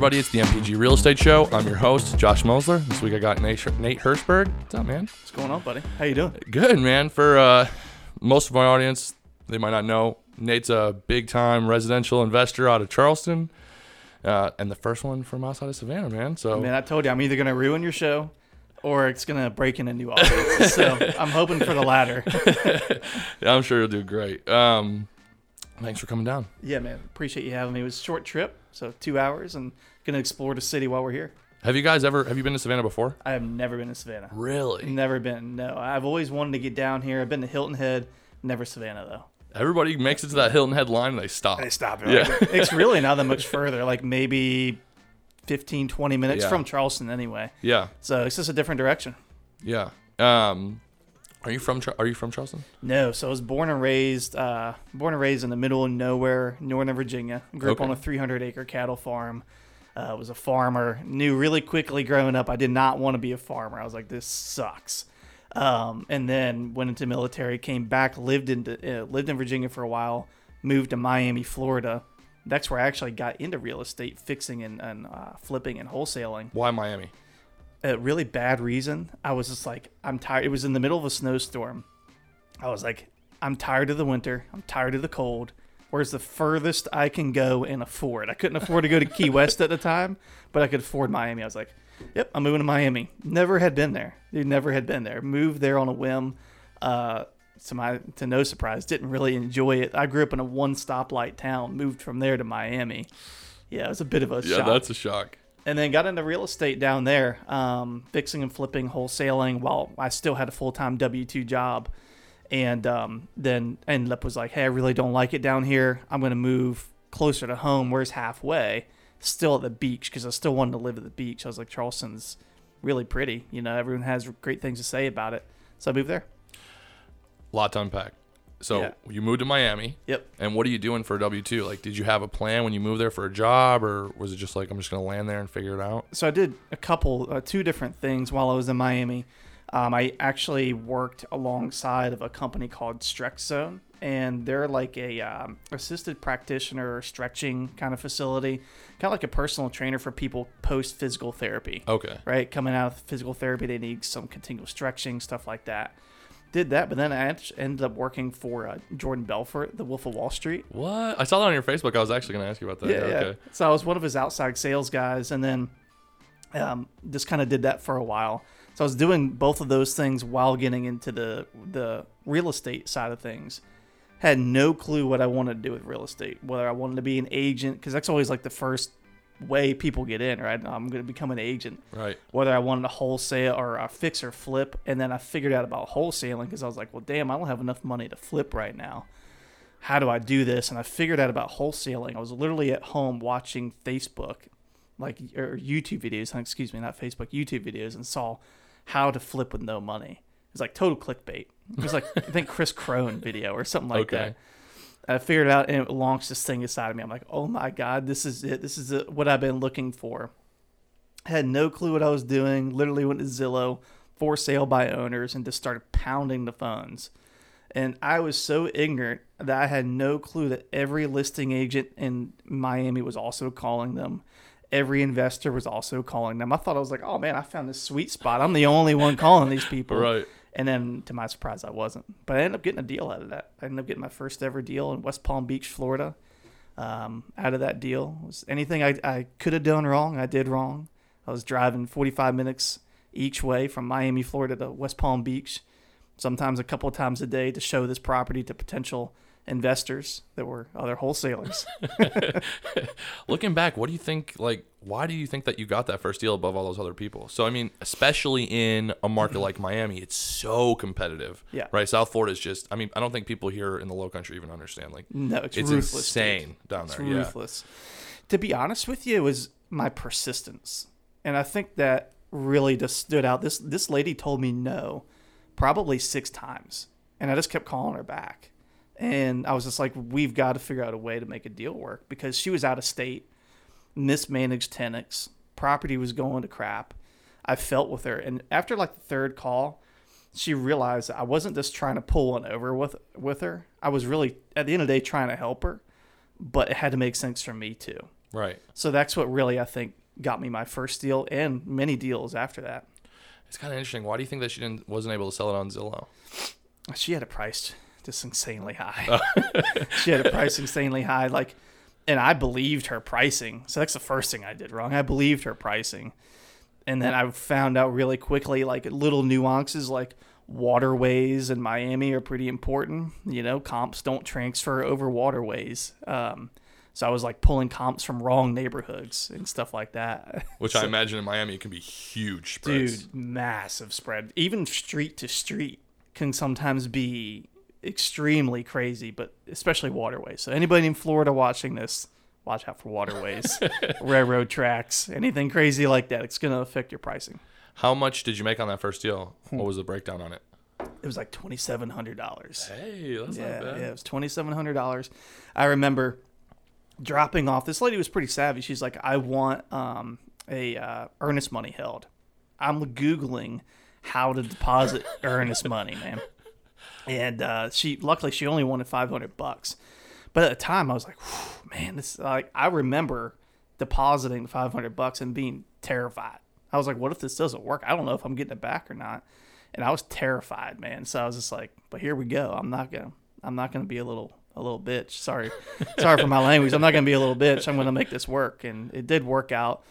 everybody? It's the MPG Real Estate Show. I'm your host, Josh Mosler. This week I got Nate, Nate Hirschberg. What's up, man? What's going on, buddy? How you doing? Good, man. For uh, most of my audience, they might not know, Nate's a big-time residential investor out of Charleston, uh, and the first one from outside of Savannah, man. So, Man, I told you I'm either gonna ruin your show or it's gonna break in a new audience. so I'm hoping for the latter. yeah, I'm sure you'll do great. Um, thanks for coming down. yeah, man. Appreciate you having me. It was a short trip, so two hours, and gonna explore the city while we're here. Have you guys ever? Have you been to Savannah before? I have never been to Savannah. Really? Never been. No, I've always wanted to get down here. I've been to Hilton Head, never Savannah though. Everybody makes it to that Hilton Head line and they stop. They stop. Yeah. it's really not that much further. Like maybe 15, 20 minutes Yeah. from Charleston, anyway. Yeah, So it's just a different direction. yeah. Um, are you from? Char- Are you from Charleston? No, so I was born and raised, uh, born and raised in the middle of nowhere, Northern Virginia. Grew up on a 300 acre cattle farm. Uh, was a farmer. Knew really quickly growing up I did not want to be a farmer. I was like, this sucks. Um, and then went into military, came back, lived in uh, lived in Virginia for a while, moved to Miami, Florida. That's where I actually got into real estate, fixing and, and uh, flipping and wholesaling Why Miami? a really bad reason. I was just like, I'm tired. It was in the middle of a snowstorm. I was like, I'm tired of the winter. I'm tired of the cold. Where's the furthest I can go and afford? I couldn't afford to go to Key West at the time, but I could afford Miami. I was like, yep, I'm moving to Miami. Never had been there. Dude, never had been there. Moved there on a whim. Uh, to my to no surprise, didn't really enjoy it. I grew up in a one stoplight town. Moved from there to Miami. Yeah, it was a bit of a Yeah, shock that's a shock. and then got into real estate down there, um, fixing and flipping, wholesaling while I still had a full time W two job. And um, then ended up was like, hey, I really don't like it down here. I'm gonna move closer to home. Where's halfway? Still at the beach because I still wanted to live at the beach. I was like, Charleston's really pretty. You know, everyone has great things to say about it. So I moved there. lot to unpack. So Yeah. you moved to Miami, Yep. and what are you doing for W two? Like, did you have a plan when you moved there for a job, or was it just like I'm just gonna land there and figure it out? so I did a couple, uh, two different things while I was in Miami. Um, I actually worked alongside of a company called Stretch Zone, and they're like a um, assisted practitioner stretching kind of facility, kind of like a personal trainer for people post physical therapy. Okay. Right, coming out of physical therapy, they need some continuous stretching, stuff like that. Did that, but then I ended up working for uh, Jordan Belfort, the Wolf of Wall Street. What? I saw that on your Facebook. I was actually gonna ask you about that. Yeah, yeah. Okay. So I was one of his outside sales guys, and then um, just kind of did that for a while. So I was doing both of those things while getting into the the real estate side of things. Had no clue what I wanted to do with real estate, whether I wanted to be an agent, because that's always like the first way people get in, right? I'm going to become an agent. Right. Whether I wanted to wholesale or a fix or flip, and then I figured out about wholesaling because I was like, well, damn, I don't have enough money to flip right now how do I do this? And I figured out about wholesaling. I was literally at home watching Facebook, like or YouTube videos. Excuse me, not Facebook, YouTube videos, and saw how to flip with no money. It's like total clickbait. It was like I think Chris Crone video or something like Okay. that. I figured it out and it launched this thing inside of me. I'm like, oh my god, this is it. This is it, what I've been looking for. I Had no clue what I was doing. Literally went to Zillow, for sale by owners, and just started pounding the phones. And I was so ignorant that I had no clue that every listing agent in Miami was also calling them. Every investor was also calling them. I thought I was like, oh man, I found this sweet spot. I'm the only one calling these people. Right. And then to my surprise, I wasn't. But I ended up getting a deal out of that. I ended up getting my first ever deal in West Palm Beach, Florida. Um, out of that deal was anything I, I could have done wrong, I did wrong. I was driving 45 minutes each way from Miami, Florida to West Palm Beach, sometimes a couple of times a day to show this property to potential investors that were other wholesalers. Looking back, what do you think? Like, why do you think that you got that first deal above all those other people? So, I mean, especially in a market like Miami, it's so competitive. Yeah. Right. South Florida is just. I mean, I don't think people here in the Low Country even understand. Like, No, it's, it's ruthless. dude. insane down It's there. Yeah. ruthless. To be honest with you, it was my persistence, and I think that really just stood out. This this lady told me no, probably six times, and I just kept calling her back, and I was just like, "We've got to figure out a way to make a deal work," because she was out of state, mismanaged tenants, property was going to crap. I felt with her, and after like the third call, she realized that I wasn't just trying to pull one over with with her. I was really at the end of the day trying to help her, but it had to make sense for me too. Right. So that's what really I think got me my first deal and many deals after that. It's kind of interesting. Why do you think that she didn't wasn't able to sell it on Zillow? She had a price just insanely high. she had a price insanely high, like, and I believed her pricing. So that's the first thing I did wrong. I believed her pricing, and then I found out really quickly, like little nuances, like waterways in Miami are pretty important. You know, comps don't transfer over waterways. Um, so I was like pulling comps from wrong neighborhoods and stuff like that. Which So- I imagine in Miami it can be huge spreads. Dude, massive spread. Even street to street can sometimes be extremely crazy, but especially waterways. So anybody in Florida watching this, watch out for waterways, railroad tracks, anything crazy like that. It's going to affect your pricing. How much did you make on that first deal? Hmm. What was the breakdown on it? It was like twenty seven hundred dollars. Hey, that's Yeah, not bad. yeah, it was twenty seven hundred dollars. I remember dropping off. This lady was pretty savvy. She's like, "I want um, a uh, earnest money held." I'm googling how to deposit earnest money, man. And uh, she, luckily, she only wanted five hundred bucks. But at the time, I was like, "Man, this like." I remember depositing five hundred bucks and being terrified. I was like, "What if this doesn't work? I don't know if I'm getting it back or not." And I was terrified, man. So I was just like, "But here we go. I'm not gonna. I'm not gonna be a little." A little bitch. Sorry, sorry for my language. I'm not gonna be a little bitch. I'm gonna make this work, and it did work out.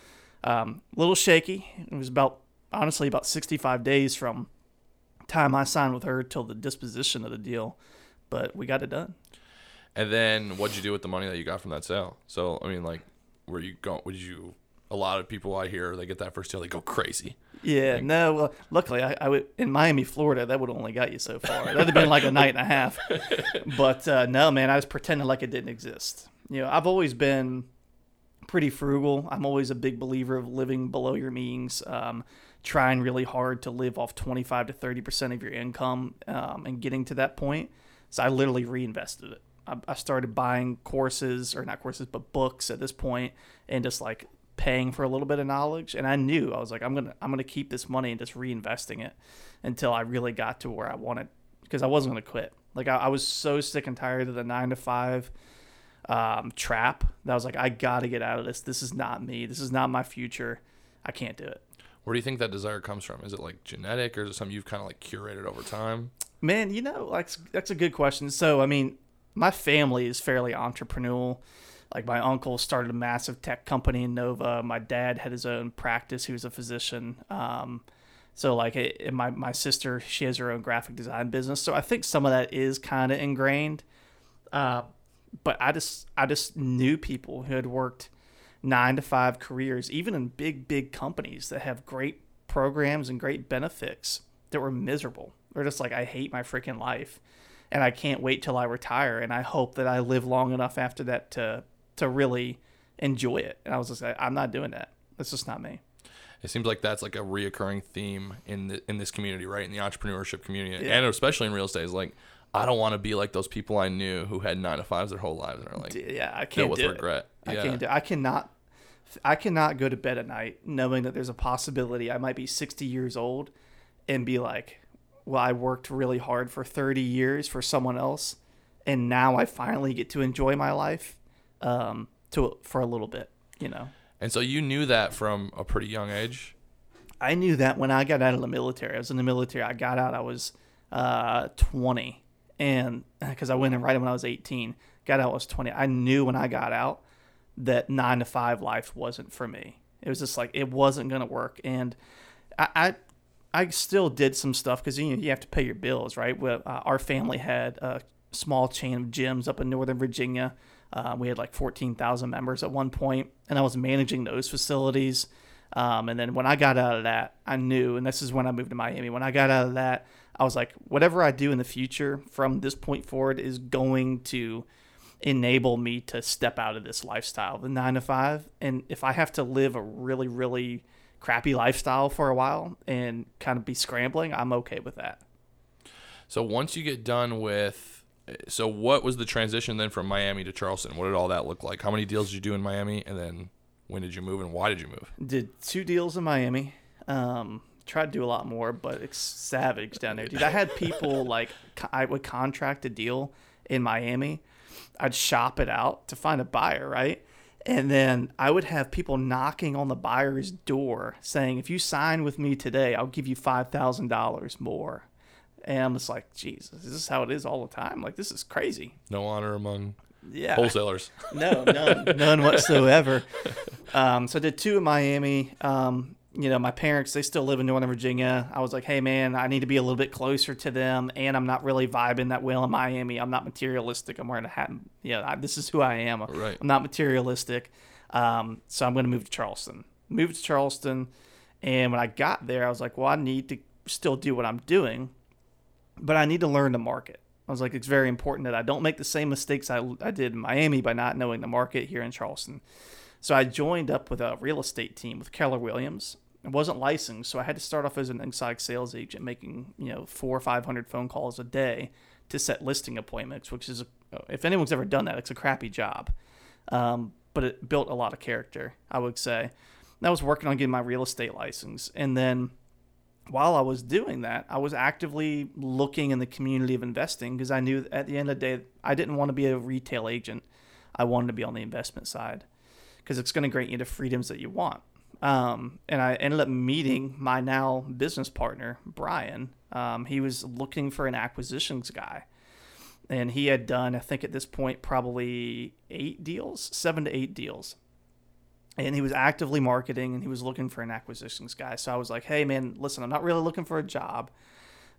Um, a little shaky. It was about honestly about 65 days from time I signed with her till the disposition of the deal, but we got it done. And then what'd you do with the money that you got from that sale? So I mean, like, were you going? Would you? A lot of people I hear they get that first deal, they go crazy. Yeah, no. Well, luckily, I, I would in Miami, Florida. That would only got you so far. That'd have been like a night and a half. But uh, no, man, I was pretending like it didn't exist. You know, I've always been pretty frugal. I'm always a big believer of living below your means. Um, trying really hard to live off 25 to 30 percent of your income um, and getting to that point. So I literally reinvested it. I, I started buying courses or not courses, but books at this point, and just like paying for a little bit of knowledge. And I knew I was like, I'm gonna I'm gonna keep this money and just reinvesting it until I really got to where I wanted because I wasn't gonna quit. Like I, I was so sick and tired of the nine to five um, trap that I was like, I got to get out of this. This is not me. This is not my future. I can't do it. Where do you think that desire comes from? Is it like genetic, or is it something you've kind of like curated over time? Man, you know, like that's a good question. So, I mean, my family is fairly entrepreneurial. Like my uncle started a massive tech company in Nova. My dad had his own practice. He was a physician. Um, so like it, my my sister, she has her own graphic design business. So I think some of that is kind of ingrained. Uh, but I just I just knew people who had worked nine to five careers, even in big big companies that have great programs and great benefits that were miserable. They're just like I hate my freaking life, and I can't wait till I retire, and I hope that I live long enough after that to to really enjoy it. And I was just like, I'm not doing that. That's just not me. It seems like that's like a reoccurring theme in the in this community, right? In the entrepreneurship community, Yeah. and especially in real estate, is like I don't want to be like those people I knew who had nine to fives their whole lives and are like yeah, I can't deal with do regret. it. I yeah. can't do. I cannot. I cannot go to bed at night knowing that there's a possibility I might be 60 years old and be like, well, I worked really hard for 30 years for someone else, and now I finally get to enjoy my life, um, to for a little bit. You know, And so you knew that from a pretty young age. I knew that when I got out of the military. I was in the military. I got out. I was uh, 20, and because I went in right when I was 18, got out. I was 20. I knew when I got out that nine to five life wasn't for me. It was just like it wasn't gonna work, and I. I I still did some stuff because you know, you have to pay your bills, right? Well, uh, our family had a small chain of gyms up in Northern Virginia. Uh, we had like 14,000 members at one point, and I was managing those facilities. Um, and then when I got out of that, I knew, and this is when I moved to Miami. When I got out of that, I was like, whatever I do in the future from this point forward is going to enable me to step out of this lifestyle, the nine to five. And if I have to live a really, really crappy lifestyle for a while and kind of be scrambling, I'm okay with that. So once you get done with, so what was the transition then from Miami to Charleston? What did all that look like? How many deals did you do in Miami, and then when did you move, and why did you move? Did two deals in Miami. Um, tried to do a lot more, but it's savage down there, dude. I had people like I would contract a deal in Miami. I'd shop it out to find a buyer, right? And then I would have people knocking on the buyer's door saying, if you sign with me today, I'll give you $5,000 more. And I'm just like, Jesus, is this how it is all the time? Like, this is crazy. No honor among Yeah. wholesalers. No, none, none whatsoever. Um, so I did two in Miami. Um, you know, my parents, they still live in Northern Virginia. I was like, hey, man, I need to be a little bit closer to them. And I'm not really vibing that well in Miami. I'm not materialistic. I'm wearing a hat. Yeah, I, this is who I am. Right. I'm not materialistic. Um, so I'm going to move to Charleston. Moved to Charleston. And when I got there, I was like, well, I need to still do what I'm doing, but I need to learn the market. I was like, it's very important that I don't make the same mistakes I, I did in Miami by not knowing the market here in Charleston. So I joined up with a real estate team with Keller Williams. I wasn't licensed, so I had to start off as an inside sales agent, making you know four or five hundred phone calls a day to set listing appointments. Which is, a, if anyone's ever done that, it's a crappy job, um, but it built a lot of character. I would say. And I was working on getting my real estate license, and then while I was doing that, I was actively looking in the community of investing because I knew at the end of the day, I didn't want to be a retail agent. I wanted to be on the investment side because it's going to grant you the freedoms that you want. Um, and I ended up meeting my now business partner, Brian. Um, he was looking for an acquisitions guy. And he had done, I think at this point, probably eight deals, seven to eight deals and he was actively marketing and he was looking for an acquisitions guy. So I was like, "Hey man, listen, I'm not really looking for a job,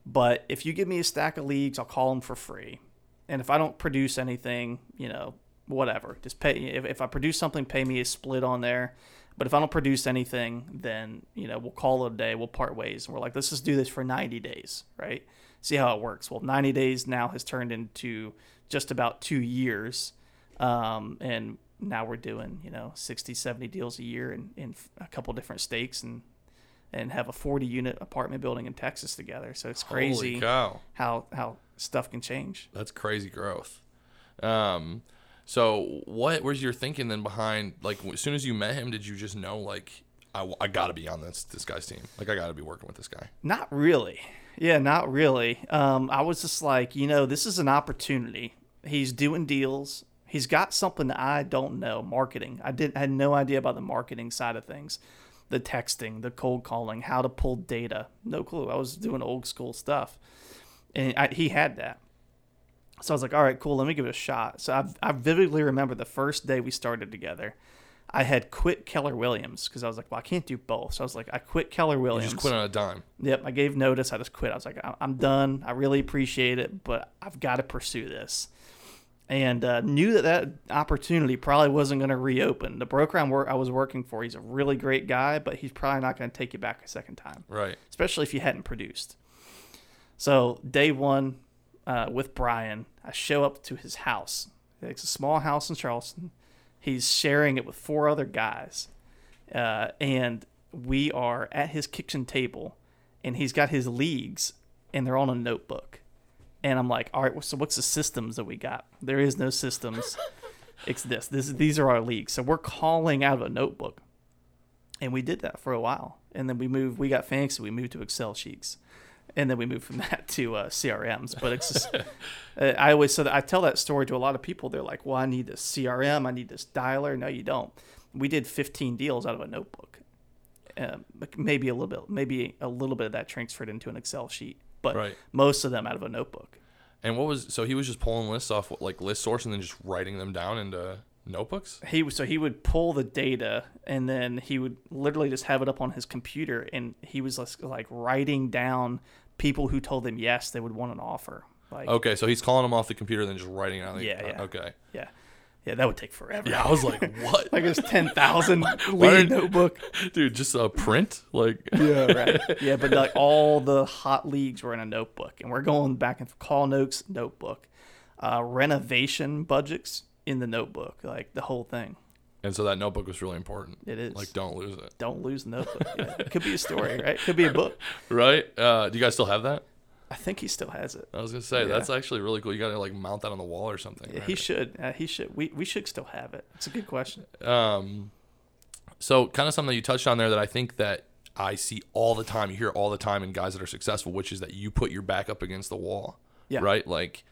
but if you give me a stack of leads, I'll call them for free. And if I don't produce anything, you know, whatever, just pay. If, if I produce something, pay me a split on there. But if I don't produce anything, then you know we'll call it a day. We'll part ways. And we're like, let's just do this for 90 days, right? See how it works. Well, 90 days now has turned into just about two years, um, and now we're doing you know 60 70 deals a year in, in a couple different states and and have a 40 unit apartment building in texas together so it's crazy how how stuff can change That's crazy growth. Um, so what was your thinking then behind like as soon as you met him, did you just know like I, I got to be on this this guy's team? Like I got to be working with this guy. not really. Yeah not really. Um, i was just like you know this is an opportunity. He's doing deals. He's got something that i don't know marketing. I didn't had no idea about the marketing side of things the texting the cold calling how to pull data. No clue. I was doing old school stuff. And I, he had that so I was like, all right, cool, let me give it a shot. So I, I vividly remember the first day we started together. I had quit Keller Williams because I was like, well, I can't do both. So I was like, I quit Keller Williams. You just quit on a dime. Yep, I gave notice. I just quit. I was like, "I- I'm done. I really appreciate it, but I've got to pursue this. And uh, knew that that opportunity probably wasn't going to reopen. The broker I'm wor- I was working for, he's a really great guy, but he's probably not going to take you back a second time Right. especially if you hadn't produced. So day one uh, with Brian, I show up to his house. It's a small house in Charleston. He's sharing it with four other guys, uh, and we are at his kitchen table, and he's got his leagues, and they're on a notebook. And I'm like, all right, so what's the systems that we got? There is no systems. it's this. This these are our leagues. So we're calling out of a notebook and we did that for a while and then we moved we got fancy we moved to excel sheets and then we moved from that to uh, crms but it's just uh, i always so i tell that story to a lot of people. They're like well i need this crm i need this dialer. No you don't. We did 15 deals out of a notebook um, maybe a little bit maybe a little bit of that transferred into an excel sheet but Right. most of them out of a notebook. And what was so he was just pulling lists off like ListSource and then just writing them down into notebooks? he so he would pull the data and then he would literally just have it up on his computer and he was like writing down people who told him yes they would want an offer like Okay, so he's calling them off the computer and then just writing it out. Yeah, yeah. Okay. yeah yeah that would take forever Yeah, I was like, what? like it was 10,000 Why lead notebook Dude, just a print? Like yeah right yeah but like all the hot leagues were in a notebook and we're going back and call notes notebook uh, renovation budgets in the notebook like the whole thing And so that notebook was really important. It is. Like don't lose it. don't lose the notebook yeah. it could be a story right could be a book Right? Uh, do you guys still have that? I think he still has it. I was gonna say Yeah. that's actually really cool. You gotta like mount that on the wall or something. Yeah, right? He should. Uh, he should. We, we should still have it. It's a good question. Um, so kind of something that you touched on there that I think that I see all the time. You hear all the time in guys that are successful, which is that you put your back up against the wall. Yeah. Right. Like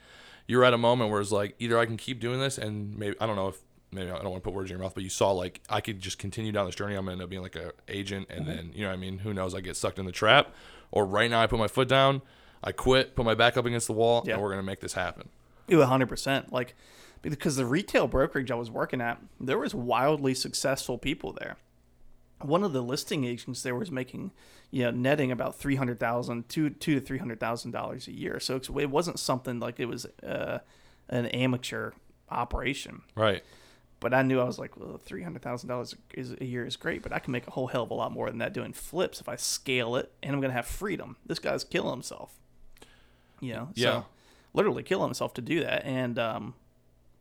you're at a moment where it's like either I can keep doing this and maybe I don't know if maybe I don't want to put words in your mouth, but you saw like I could just continue down this journey. I'm gonna end up being like a agent, and mm-hmm. then you know what I mean. Who knows? I get sucked in the trap, or right now I put my foot down, I quit, put my back up against the wall, Yeah. and we're gonna make this happen. You 100%. Like, because the retail brokerage I was working at, there was wildly successful people there. One of the listing agents there was making, you know, netting about three hundred thousand, two two to three hundred thousand dollars a year. So it wasn't something like it was uh, an amateur operation. Right. But I knew I was like, well, three hundred thousand dollars a year is great, but I can make a whole hell of a lot more than that doing flips if I scale it, and I'm gonna have freedom. This guy's killing himself. You know, Yeah. so literally killing himself to do that, and um,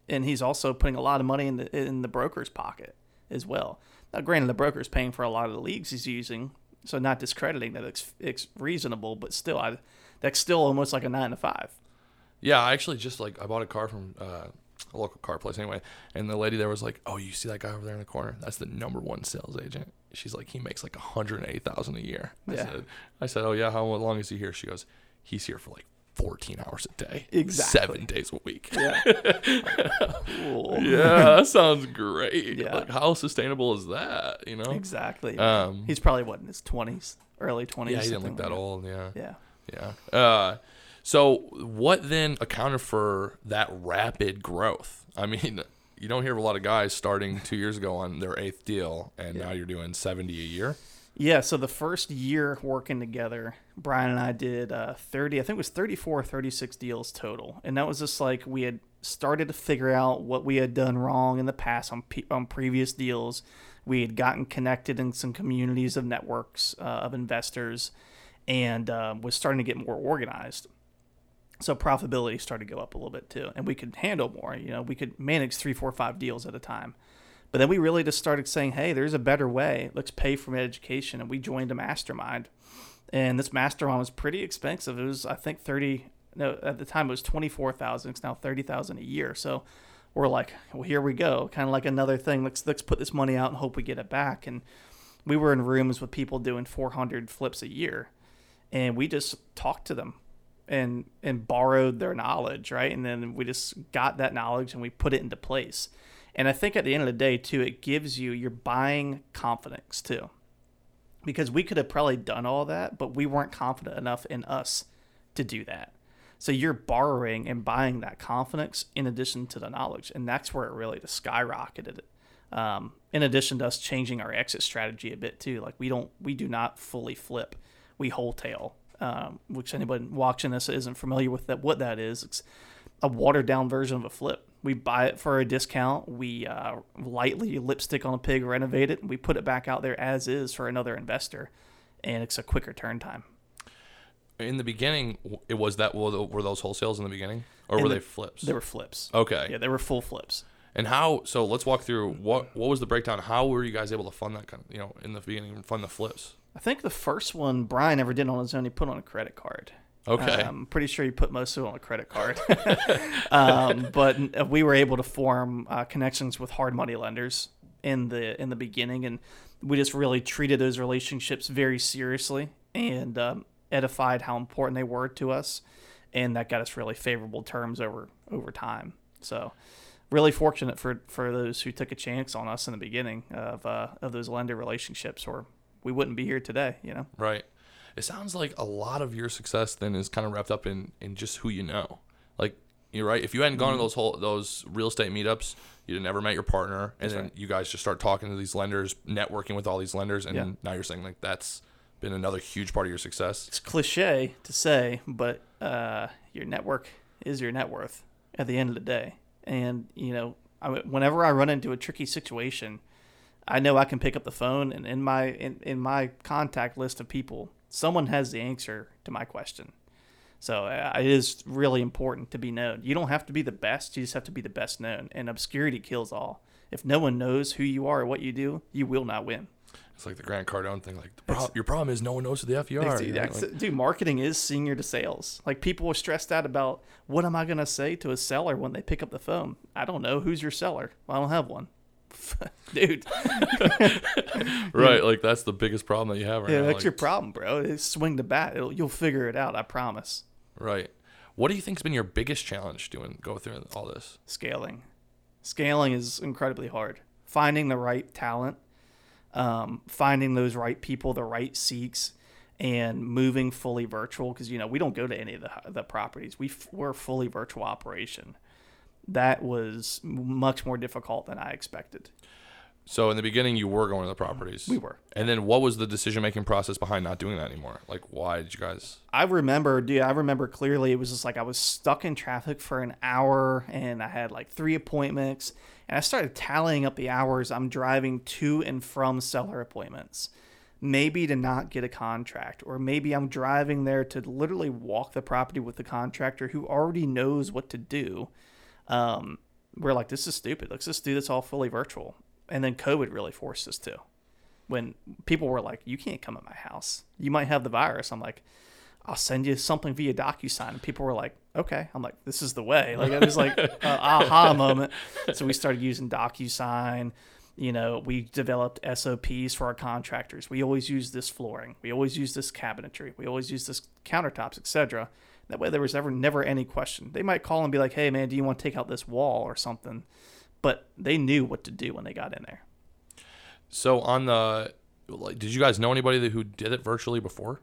and he's also putting a lot of money in the in the broker's pocket as well. Now, granted, the broker's paying for a lot of the leagues he's using, so not discrediting that it's, it's reasonable, but still, I that's still almost like a nine to five. Yeah, I actually just like I bought a car from uh, a local car place anyway, and the lady there was like, "Oh, you see that guy over there in the corner? That's the number one sales agent." She's like, "He makes like a hundred eight thousand a year." I Yeah. said, "I said, oh yeah, how long is he here?" She goes, "He's here for like." 14 hours a day. Exactly. Seven days a week. Yeah. Cool. yeah, that sounds great. Yeah. Like, how sustainable is that? You know? Exactly. Um, He's probably what in his twenties, early twenties. yeah, he didn't look that old. Yeah. Yeah. Yeah. Uh, so what then accounted for that rapid growth? I mean, you don't hear of a lot of guys starting two years ago on their eighth deal, and now you're doing seventy a year. Yeah. So the first year working together, Brian and I did uh, thirty. I think it was 34 or 36 deals total, and that was just like we had started to figure out what we had done wrong in the past on pe- on previous deals. We had gotten connected in some communities of networks uh, of investors, and uh, was starting to get more organized. So profitability started to go up a little bit too, and we could handle more. You know, we could manage three, four, five deals at a time. But then we really just started saying, "Hey, there's a better way. Let's pay for education." And we joined a mastermind, and this mastermind was pretty expensive. It was, I think, thirty. No, at the time it was twenty four thousand. It's now thirty thousand a year. So we're like, "Well, here we go." Kind of like another thing. Let's let's put this money out and hope we get it back. And we were in rooms with people doing four hundred flips a year, and we just talked to them and and borrowed their knowledge, right? And then we just got that knowledge and we put it into place. And I think at the end of the day, too, it gives you you're buying confidence too, because we could have probably done all that, but we weren't confident enough in us to do that. So you're borrowing and buying that confidence in addition to the knowledge, and that's where it really just skyrocketed. Um, in addition to us changing our exit strategy a bit too, like we don't, we do not fully flip, we wholetail. Um, which anybody watching this isn't familiar with that, what that is. It's a watered down version of a flip. We buy it for a discount. We uh, lightly lipstick on a pig, renovate it, and we put it back out there as is for another investor, and it's a quicker turn time. In the beginning, it was that were those wholesales in the beginning, or In were the- they flips? They were flips. okay. Yeah, they were full flips. And how? So let's walk through what what was the breakdown? How were you guys able to fund that kind of you know in the beginning fund the flips? I think the first one Brian ever did on his own, he put on a credit card. Okay. I'm pretty sure he put most of it on a credit card. um, but we were able to form uh, connections with hard money lenders in the in the beginning, and we just really treated those relationships very seriously and um, edified how important they were to us, and that got us really favorable terms over over time. So. Really fortunate for, for those who took a chance on us in the beginning of uh, of those lender relationships, or we wouldn't be here today. You know. Right. It sounds like a lot of your success then is kind of wrapped up in in just who you know. Like you're right. If you hadn't Mm-hmm. gone to those whole those real estate meetups, you'd have never met your partner, and then right. you guys just start talking to these lenders, networking with all these lenders, and Yeah. now you're saying like that's been another huge part of your success. it's cliche to say, but uh, your network is your net worth at the end of the day. And you know, I, whenever I run into a tricky situation, I know I can pick up the phone and in my in, in my contact list of people, someone has the answer to my question. So uh, it is really important to be known. You don't have to be the best; you just have to be the best known. And obscurity kills all. If no one knows who you are or what you do, you will not win. It's like the Grant Cardone thing. Like your problem is no one knows who the F you are. Know, like- dude, marketing is senior to sales. Like people are stressed out about what am I going to say to a seller when they pick up the phone? I don't know. Who's your seller? Well, I don't have one. dude, right. Like that's the biggest problem that you have right yeah, now. that's like- your problem, bro. It's swing the bat. It'll, you'll figure it out. I promise. Right. What do you think's been your biggest challenge doing go through all this? Scaling, Scaling is incredibly hard. Finding the right talent, um, finding those right people, the right seats, and moving fully virtual because you know we don't go to any of the the properties. We f- we're a fully virtual operation. That was much more difficult than I expected. So in the beginning, you were going to the properties. We were. And then what was the decision making process behind not doing that anymore? Like, why did you guys? I remember, dude, I remember clearly. It was just like I was stuck in traffic for an hour, and I had like three appointments, and I started tallying up the hours I'm driving to and from seller appointments. Maybe to not get a contract, or maybe I'm driving there to literally walk the property with the contractor who already knows what to do. Um, we're like, this is stupid. Let's just do this all fully virtual and then COVID really forced us to. When people were like, "You can't come at my house. You might have the virus." I'm like, "I'll send you something via DocuSign." And people were like, "Okay." I'm like, "This is the way." Like it was like a aha moment. So we started using DocuSign. You know, we developed SOPs for our contractors. We always use this flooring. We always use this cabinetry. We always use this countertops, etc. That way, there was ever never any question. They might call and be like, "Hey, man, do you want to take out this wall or something?" but they knew what to do when they got in there. So on the, like, did you guys know anybody who did it virtually before?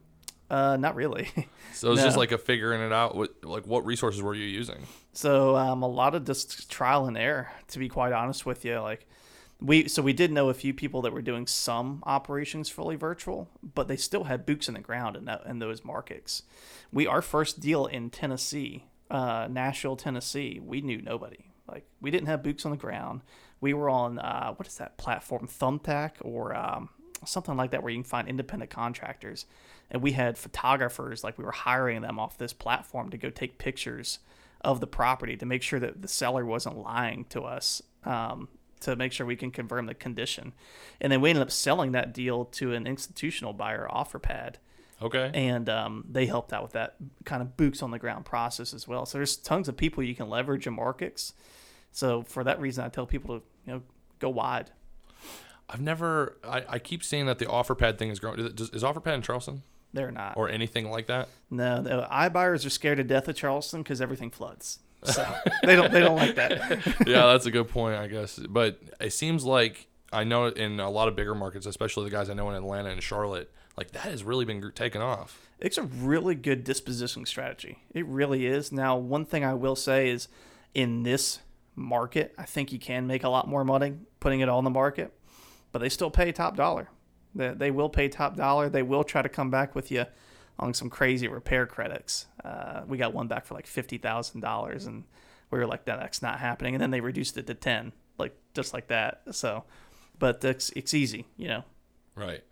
Uh, not really. So it's no. just like a figuring it out. What, like, what resources were you using? So um, a lot of just trial and error. To be quite honest with you, like we so we did know a few people that were doing some operations fully virtual, but they still had boots in the ground in that in those markets. We our first deal in Tennessee, uh, Nashville, Tennessee, we knew nobody. Like we didn't have boots on the ground. We were on uh, what is that platform, Thumbtack or um, something like that, where you can find independent contractors. And we had photographers, like we were hiring them off this platform to go take pictures of the property to make sure that the seller wasn't lying to us. Um, to make sure we can confirm the condition. And then we ended up selling that deal to an institutional buyer, OfferPad. Okay. And um, they helped out with that kind of boots on the ground process as well. So there's tons of people you can leverage in markets so for that reason, I tell people to you know go wide. I've never. I, I keep seeing that the OfferPad thing is growing. Is, is OfferPad in Charleston? They're not. Or anything like that. No, no. iBuyers are scared to death of Charleston because everything floods. So they don't. They don't like that. yeah, that's a good point, I guess. But it seems like I know in a lot of bigger markets, especially the guys I know in Atlanta and Charlotte, like that has really been taken off. It's a really good dispositioning strategy. It really is. Now, one thing I will say is, in this market, I think you can make a lot more money putting it on the market, but they still pay top dollar. They, they will pay top dollar. They will try to come back with you on some crazy repair credits. Uh, we got one back for like fifty thousand dollars, and we were like, "That's not happening." And then they reduced it to ten, like just like that. So, but it's it's easy, you know. Right.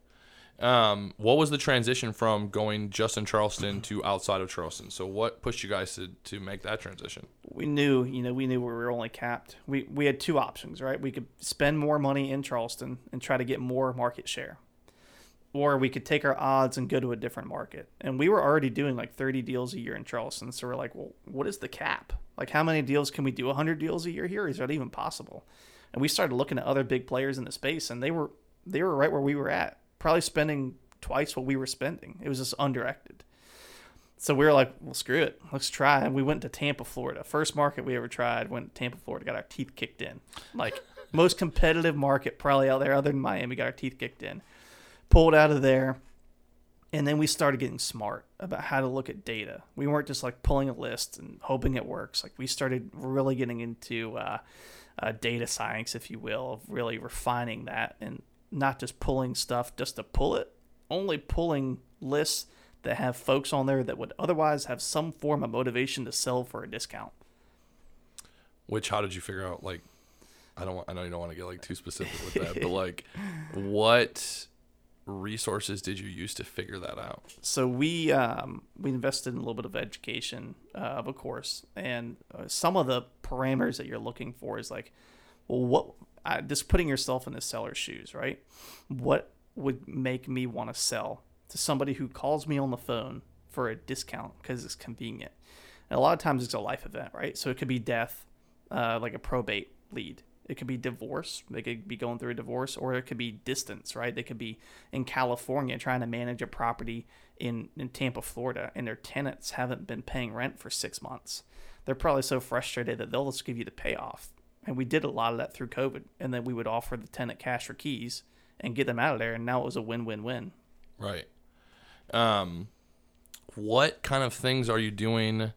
Um, what was the transition from going just in Charleston to outside of Charleston? So what pushed you guys to, to make that transition? We knew, you know, we knew we were only capped. We we had two options, right? We could spend more money in Charleston and try to get more market share. Or we could take our odds and go to a different market. And we were already doing like 30 deals a year in Charleston. So we're like, well, what is the cap? Like, how many deals can we do? 100 deals a year here? Is that even possible? And we started looking at other big players in the space, and they were they were right where we were at probably spending twice what we were spending. It was just undirected. So we were like, well, screw it. Let's try. And we went to Tampa, Florida. First market we ever tried. Went to Tampa, Florida. Got our teeth kicked in. Like most competitive market probably out there other than Miami. Got our teeth kicked in. Pulled out of there. And then we started getting smart about how to look at data. We weren't just like pulling a list and hoping it works. Like we started really getting into uh, uh, data science, if you will, of really refining that and not just pulling stuff just to pull it, only pulling lists that have folks on there that would otherwise have some form of motivation to sell for a discount. Which how did you figure out like I don't I know you don't want to get like too specific with that, but like what resources did you use to figure that out? So we um, we invested in a little bit of education uh, of a course, and uh, some of the parameters that you're looking for is like, well, what uh, just putting yourself in the seller's shoes, right? What would make me want to sell to somebody who calls me on the phone for a discount because it's convenient? And a lot of times it's a life event, right? So it could be death, uh, like a probate lead. It could be divorce. They could be going through a divorce, or it could be distance, right? They could be in California trying to manage a property in, in Tampa, Florida, and their tenants haven't been paying rent for six months. They're probably so frustrated that they'll just give you the payoff And we did a lot of that through COVID. And then we would offer the tenant cash or keys and get them out of there. And now it was a win win win. Right. Um, what kind of things are you doing?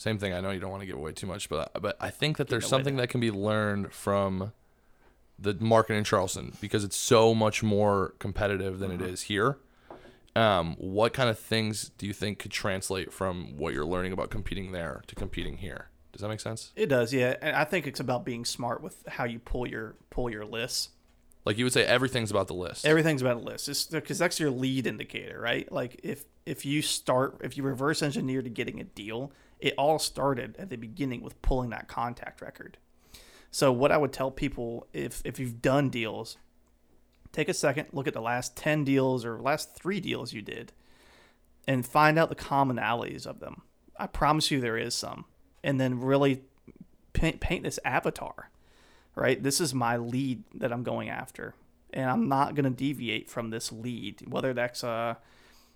Same thing. I know you don't want to give away too much, but but I think that there's something that can be learned from the market in Charleston because it's so much more competitive than it is here. Um, what kind of things do you think could translate from what you're learning about competing there to competing here? Does that make sense? It does, yeah. And I think it's about being smart with how you pull your pull your lists. Like you would say, everything's about the list. Everything's about a list, because that's your lead indicator, right? Like if if you start if you reverse engineer to getting a deal, it all started at the beginning with pulling that contact record. So what I would tell people if if you've done deals, take a second, look at the last 10 deals or last 3 deals you did and find out the commonalities of them. I promise you there is some. And then really paint, paint this avatar. Right? This is my lead that I'm going after. And I'm not going to deviate from this lead, whether that's a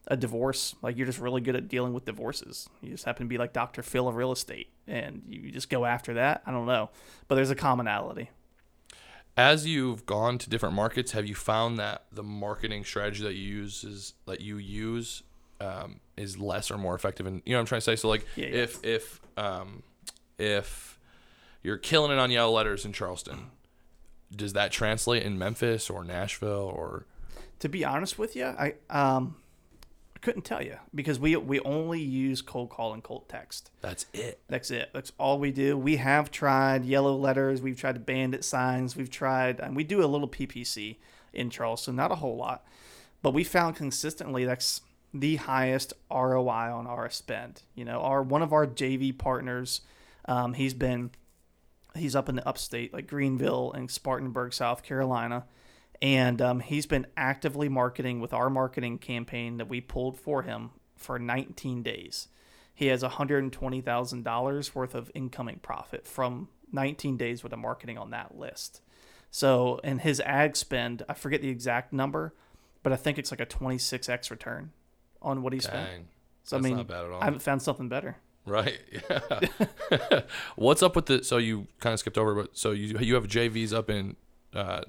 a divorce, like you're just really good at dealing with divorces. You just happen to be like Dr. Phil of real estate and you just go after that. I don't know. But there's a commonality. As you've gone to different markets, have you found that the marketing strategy that you use is that you use um, is less or more effective? And you know what I'm trying to say. So like, Yeah, yeah. if if um, if you're killing it on yellow letters in Charleston, does that translate in Memphis or Nashville or? To be honest with you, I um couldn't tell you because we we only use cold call and cold text. That's it. That's it. That's all we do. We have tried yellow letters. We've tried bandit signs. We've tried, and we do a little PPC in Charleston, not a whole lot, but we found consistently that's the highest ROI on our spend. You know, our one of our JV partners, um, he's been, he's up in the upstate like Greenville and Spartanburg, South Carolina, and um, he's been actively marketing with our marketing campaign that we pulled for him for 19 days he has $120,000 worth of incoming profit from 19 days with of marketing on that list. So, and his ad spend, I forget the exact number, but I think it's like a 26x return on what he spent. Dang. So, That's I mean, not bad at all. I haven't found something better. Right. Yeah. What's up with the? So you kind of skipped over, but so you you have JVs up in uh,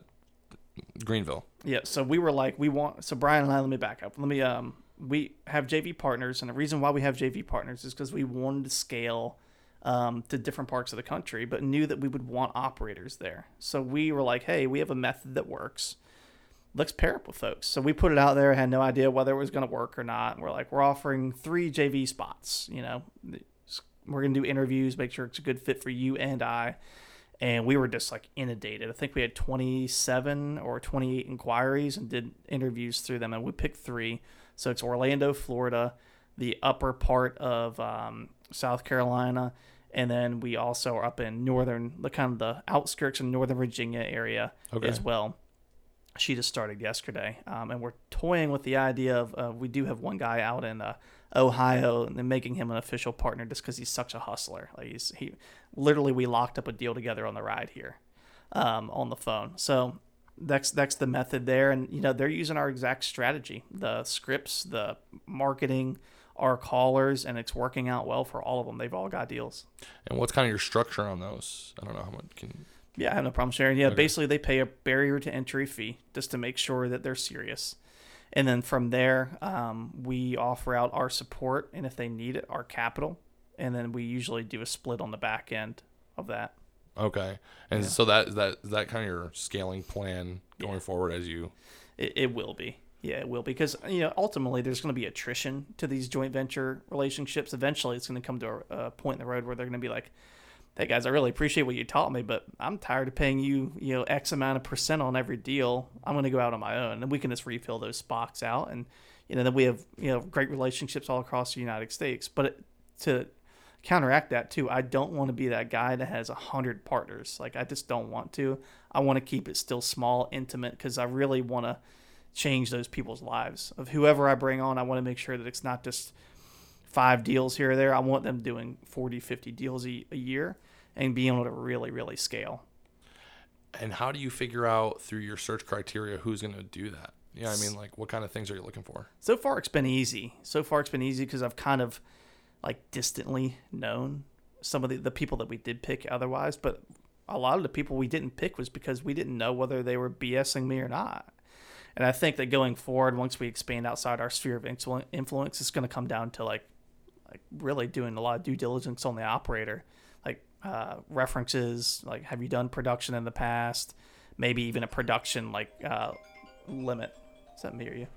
Greenville. Yeah, so we were like, we want. So Brian and I, let me back up. Let me. Um, we have JV partners, and the reason why we have JV partners is because we wanted to scale um, to different parts of the country, but knew that we would want operators there. So we were like, hey, we have a method that works. Let's pair up with folks. So we put it out there. Had no idea whether it was going to work or not. And we're like, we're offering three JV spots. You know, we're going to do interviews, make sure it's a good fit for you and I and we were just like inundated. I think we had 27 or 28 inquiries and did interviews through them, and we picked three. So it's Orlando, Florida, the upper part of um, South Carolina, and then we also are up in northern, the kind of the outskirts of Northern Virginia area Okay. as well. She just started yesterday, um, and we're toying with the idea of uh, we do have one guy out in uh, Ohio, and then making him an official partner just because he's such a hustler. Like he's he, literally, we locked up a deal together on the ride here, um, on the phone. So that's that's the method there, and you know they're using our exact strategy, the scripts, the marketing, our callers, and it's working out well for all of them. They've all got deals. And what's kind of your structure on those? I don't know how much can. Yeah, I have no problem sharing. Yeah, Okay. basically they pay a barrier to entry fee just to make sure that they're serious. And then from there, um, we offer out our support and if they need it, our capital. And then we usually do a split on the back end of that. Okay. And Yeah. so that is that is that kind of your scaling plan going forward as you. It, it will be. Yeah, it will because you know ultimately there's going to be attrition to these joint venture relationships. Eventually, it's going to come to a, a point in the road where they're going to be like, "Hey guys, I really appreciate what you taught me, but I'm tired of paying you you know X amount of percent on every deal. I'm going to go out on my own, and we can just refill those spots out, and you know then we have you know great relationships all across the United States. But to counteract that too, I don't want to be that guy that has a hundred partners. Like I just don't want to. I want to keep it still small, intimate, because I really want to change those people's lives. Of whoever I bring on, I want to make sure that it's not just five deals here or there. I want them doing 40, 50 deals a, a year and being able to really, really scale. And how do you figure out through your search criteria who's going to do that? Yeah, I mean, like, what kind of things are you looking for? So far, it's been easy. So far, it's been easy because I've kind of like distantly known some of the, the people that we did pick otherwise. But a lot of the people we didn't pick was because we didn't know whether they were BSing me or not. And I think that going forward, once we expand outside our sphere of influence, it's going to come down to like, like really doing a lot of due diligence on the operator, uh, references, like have you done production in the past, maybe even a production like uh, limit. Does that me or you?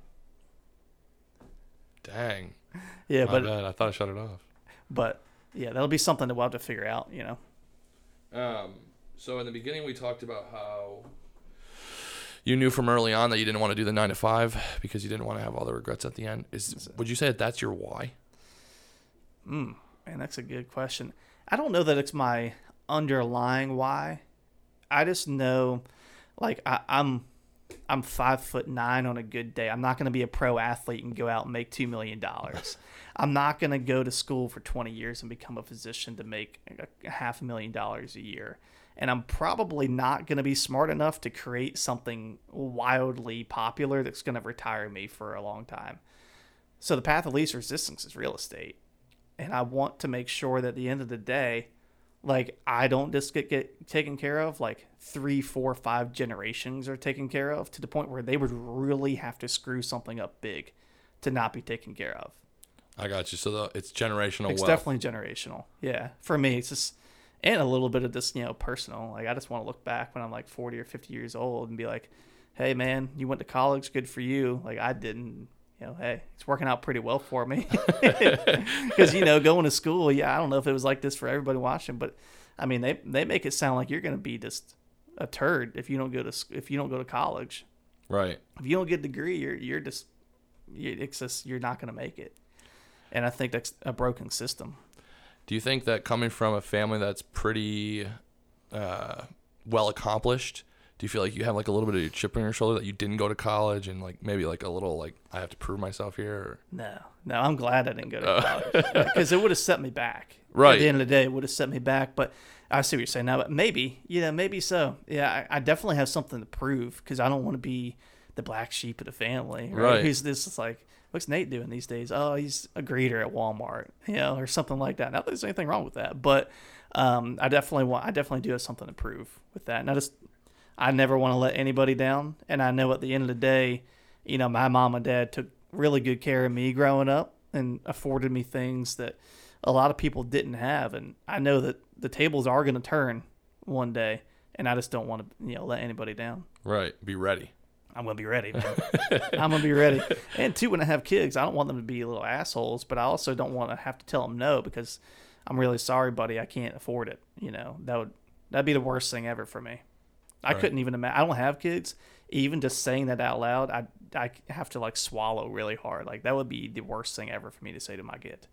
Dang. Yeah, My but bad. I thought I shut it off. but yeah, that'll be something that we'll have to figure out. You know. Um, so in the beginning, we talked about how you knew from early on that you didn't want to do the nine to five because you didn't want to have all the regrets at the end. Is would you say that that's your why? Mm, man, that's a good question. I don't know that it's my underlying why. I just know, like I, I'm, I'm five foot nine on a good day. I'm not going to be a pro athlete and go out and make two million dollars. I'm not going to go to school for 20 years and become a physician to make a, a half a million dollars a year. And I'm probably not going to be smart enough to create something wildly popular that's going to retire me for a long time. So the path of least resistance is real estate and I want to make sure that at the end of the day, like I don't just get, get taken care of, like three, four, five generations are taken care of to the point where they would really have to screw something up big to not be taken care of. I got you. So the, it's generational It's wealth. definitely generational. Yeah. For me, it's just, and a little bit of this, you know, personal. Like I just want to look back when I'm like 40 or 50 years old and be like, hey, man, you went to college. Good for you. Like I didn't. You know, hey, it's working out pretty well for me. Because you know, going to school, yeah, I don't know if it was like this for everybody watching, but I mean, they they make it sound like you're going to be just a turd if you don't go to if you don't go to college. right. If you don't get a degree, you're you're just you it's just you're not going to make it. And I think that's a broken system. Do you think that coming from a family that's pretty uh, well accomplished, do you feel like you have like a little bit of a chip on your shoulder that you didn't go to college and like maybe like a little like I have to prove myself here? Or? No, no, I'm glad I didn't go to college because it would have set me back. Right at the end of the day, it would have set me back. But I see what you're saying now. But maybe, yeah, maybe so. Yeah, I, I definitely have something to prove because I don't want to be the black sheep of the family. Right? Right. Who's this? Is like, what's Nate doing these days? Oh, he's a greeter at Walmart, you know, or something like that. Not that there's anything wrong with that, but um, I definitely want. I definitely do have something to prove with that. And I just, I never want to let anybody down. And I know at the end of the day, you know, my mom and dad took really good care of me growing up and afforded me things that a lot of people didn't have. And I know that the tables are going to turn one day, and I just don't want to, you know, let anybody down. Right. Be ready. I'm gonna be ready, man. I'm gonna be ready. And two, when I have kids, I don't want them to be little assholes, but I also don't want to have to tell them no because I'm really sorry, buddy. I can't afford it. You know, that would that'd be the worst thing ever for me. I Right. couldn't even imagine. I don't have kids. Even just saying that out loud, I I have to like swallow really hard. Like that would be the worst thing ever for me to say to my kid.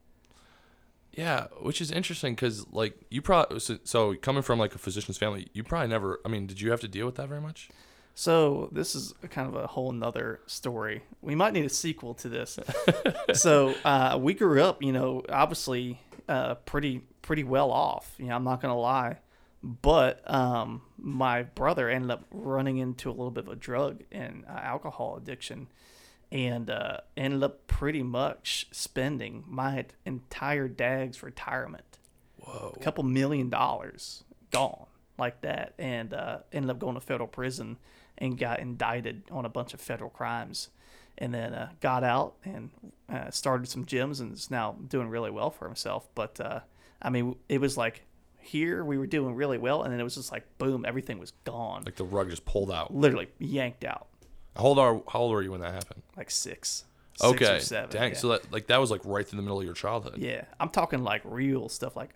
Yeah, which is interesting because like you probably so, so coming from like a physician's family, you probably never. I mean, did you have to deal with that very much? So this is kind of a whole nother story. We might need a sequel to this. so uh, we grew up, you know, obviously uh, pretty pretty well off. You know, I'm not gonna lie, but um, my brother ended up running into a little bit of a drug and uh, alcohol addiction, and uh, ended up pretty much spending my entire dad's retirement. Whoa. a couple million dollars gone like that and uh, ended up going to federal prison and got indicted on a bunch of federal crimes. And then uh, got out and uh, started some gyms and is now doing really well for himself. But uh, i mean it was like here we were doing really well and then it was just like boom everything was gone Like the rug just pulled out. literally yanked out How old are How old were you when that happened? like six six Okay. seven Dang. yeah. So that like that was like right through the middle of your childhood. Yeah, I'm talking like real stuff. Like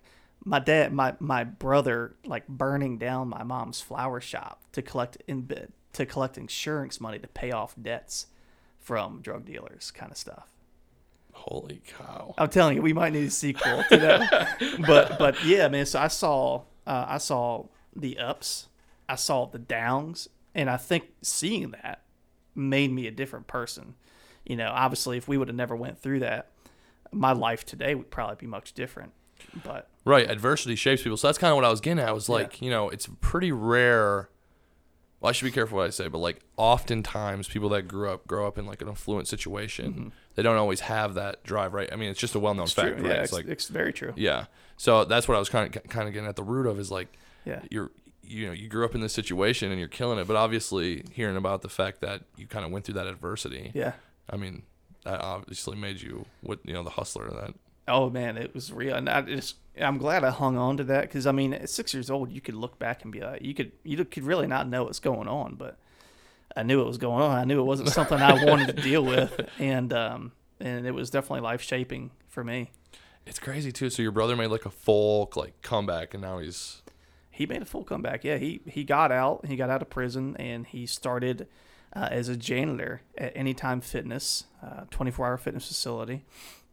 my dad, my my brother, like burning down my mom's flower shop to collect in to collect insurance money to pay off debts from drug dealers, kind of stuff. Holy cow. I'm telling you, we might need a sequel to that. but but yeah, man. So I saw uh, I saw the ups, I saw the downs, and I think seeing that made me a different person. You know, obviously, if we would have never went through that, my life today would probably be much different. But Right, adversity shapes people. So that's kind of what I was getting at. I was like, you know, it's pretty rare. Well, I should be careful what I say, but like oftentimes people that grew up grow up in like an affluent situation, mm-hmm. they don't always have that drive, right? I mean, it's just a well-known fact, true. right? yeah, it's it's, like it's very true. yeah. So that's what I was kind of kind of getting at the root of is like Yeah. you're you know you grew up in this situation and you're killing it, but obviously hearing about the fact that you kind of went through that adversity, Yeah. I mean, that obviously made you what you know the hustler of that. Oh man, it was real, and I just I'm glad I hung on to that because I mean, at six years old, you could look back and be like, you could you could really not know what's going on, but I knew it was going on. I knew it wasn't something I wanted to deal with, and um and it was definitely life shaping for me. It's crazy too. So your brother made like a full like comeback, and now he's He made a full comeback. Yeah, he he got out. He got out of prison, and he started uh, as a janitor at Anytime Fitness, uh, 24 hour fitness facility,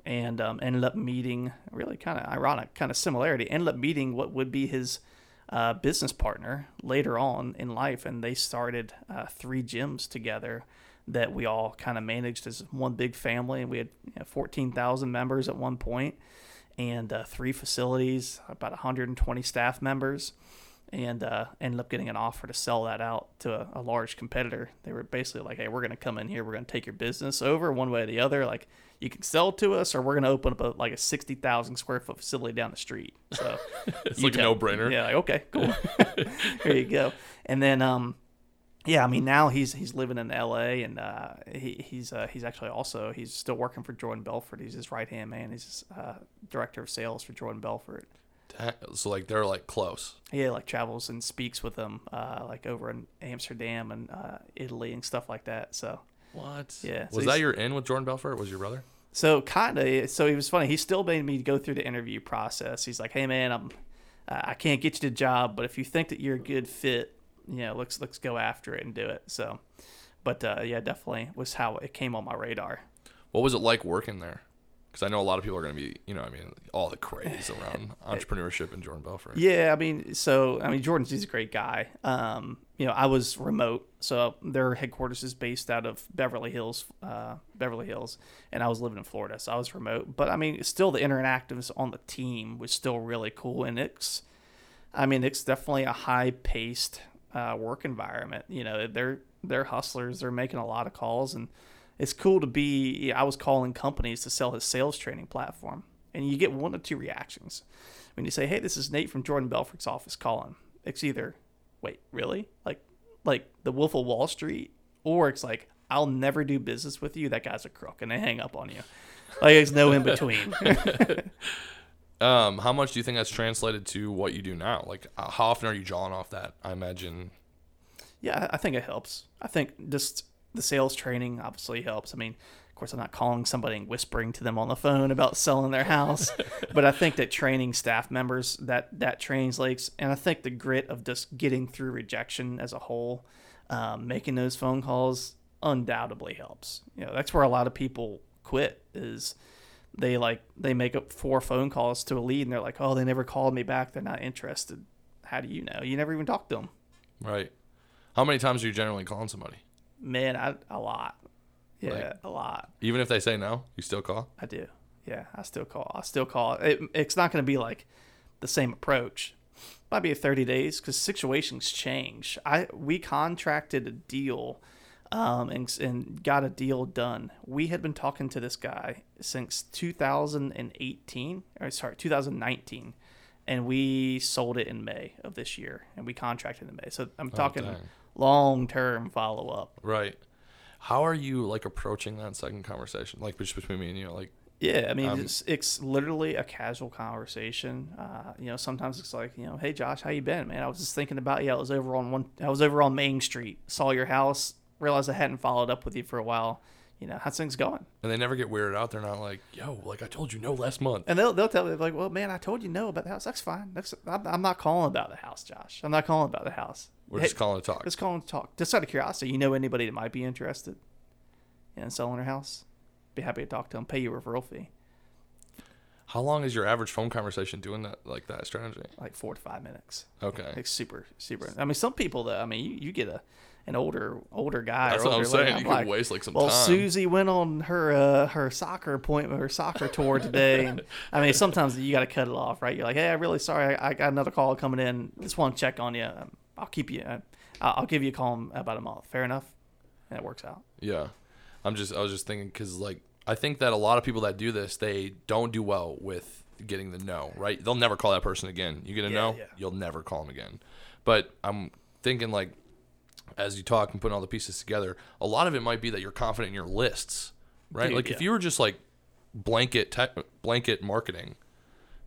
and um, ended up meeting really kind of ironic, kind of similarity. Ended up meeting what would be his uh, business partner later on in life, and they started uh, three gyms together that we all kind of managed as one big family. And we had you know, 14,000 members at one point, and uh, three facilities, about 120 staff members and uh, ended up getting an offer to sell that out to a, a large competitor. They were basically like, "Hey, we're going to come in here. We're going to take your business over one way or the other. Like, you can sell to us, or we're going to open up a, like a sixty thousand square foot facility down the street." So it's like a no brainer. Yeah, like, okay, cool. there you go. And then, um, yeah, I mean, now he's he's living in L.A. and uh, he, he's uh, he's actually also he's still working for Jordan Belfort. He's his right hand man. He's uh, director of sales for Jordan Belfort. So like they're like close. Yeah, like travels and speaks with them, uh, like over in Amsterdam and uh, Italy and stuff like that. So, What? Yeah, so Was he's- that your in with Jordan Belfort? Was your brother? so kind of. So he was funny. He still made me go through the interview process. He's like, "Hey man, I'm, uh, I can't get you the job, but if you think that you're a good fit, you know, let's let's go after it and do it." So, but uh, yeah, definitely was how it came on my radar. What was it like working there? Because I know a lot of people are going to be, you know, I mean, all the craze around entrepreneurship and Jordan Belfort. Yeah, I mean, so I mean, Jordan's he's a great guy. Um, you know, I was remote, so their headquarters is based out of Beverly Hills, uh, Beverly Hills, and I was living in Florida, so I was remote. But I mean, still the interactives on the team was still really cool, and it's, I mean, it's definitely a high paced uh, work environment. You know, they're they're hustlers. They're making a lot of calls, and it's cool to be. I was calling companies to sell his sales training platform, and you get one of two reactions when you say, "Hey, this is Nate from Jordan Belfort's office calling." It's either, "Wait, really? Like, like the Wolf of Wall Street," or it's like, "I'll never do business with you. That guy's a crook," and they hang up on you. Like, there's no in between. Um, how much do you think that's translated to what you do now? Like, uh, how often are you jawing off that? I imagine. Yeah, I think it helps. I think just the sales training obviously helps. I mean, course, I'm not calling somebody and whispering to them on the phone about selling their house, but I think that training staff members that that translates, and I think the grit of just getting through rejection as a whole, um, making those phone calls undoubtedly helps. You know, that's where a lot of people quit is they like they make up four phone calls to a lead and they're like, oh, they never called me back. They're not interested. How do you know? You never even talked to them. Right. How many times are you generally calling somebody? Man, I, a lot. Yeah, Like- a lot. Even if they say no, you still call? I do. Yeah, I still call. I still call. It, it's not going to be like the same approach. Might be 30 days because situations change. I we contracted a deal, um, and and got a deal done. We had been talking to this guy since 2018, or sorry, 2019, and we sold it in May of this year, and we contracted in May. So I'm talking dang. long term follow up. Right. How are you like approaching that second conversation? Like just between me and you, like Yeah, I mean, Um, it's, it's literally a casual conversation. Uh, you know, sometimes it's like, you know, hey Josh, how you been, man? I was just thinking about you. I was over on one. I was over on Main Street. Saw your house. Realized I hadn't followed up with you for a while. You know, how's things going? and they never get weirded out. They're not like, yo, like I told you no last month. And they'll they'll tell me like, well, man, I told you no about the house. That's fine. That's I'm, I'm not calling about the house, Josh. I'm not calling about the house. We're Hey, just calling to talk. Just calling to talk. Just out of curiosity, you know anybody that might be interested in selling their house? Be happy to talk to them. Pay you a referral fee, How long is your average phone conversation doing that like that strategy? like four to five minutes. Okay. Like super, super. I mean, some people though. I mean, you, you get a an older older guy. That's or what I'm older saying. lady, You I'm could waste, like, some well, time." Susie went on her uh, her soccer appointment, her soccer tour today. And, I mean, sometimes you got to cut it off, right? You're like, hey, I'm really sorry. I, I got another call coming in. Just want to check on you. Um, I'll keep you. Uh, I'll give you a call in about a month. Fair enough. And it works out. Yeah. I'm just I was just thinking cuz like I think that a lot of people that do this, they don't do well with getting the no, right? They'll never call that person again. You get a Yeah, no, yeah. you'll never call them again. But I'm thinking like as you talk and putting all the pieces together, a lot of it might be that you're confident in your lists, right? Dude, like if you were just like blanket tech, blanket marketing,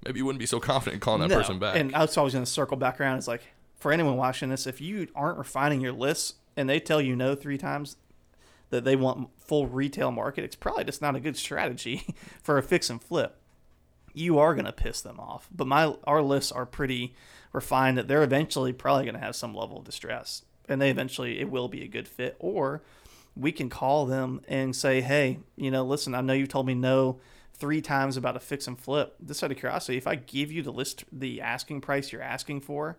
maybe you wouldn't be so confident in calling that No. person back. And I was always going to circle back around. It's like for anyone watching this, if you aren't refining your lists and they tell you no three times that they want full retail market, it's probably just not a good strategy for a fix and flip. You are going to piss them off. But my our lists are pretty refined that they're eventually probably going to have some level of distress, and they eventually it will be a good fit. Or we can call them and say, hey, you know, listen, I know you told me no three times about a fix and flip. Just out of curiosity, if I give you the list, the asking price you're asking for,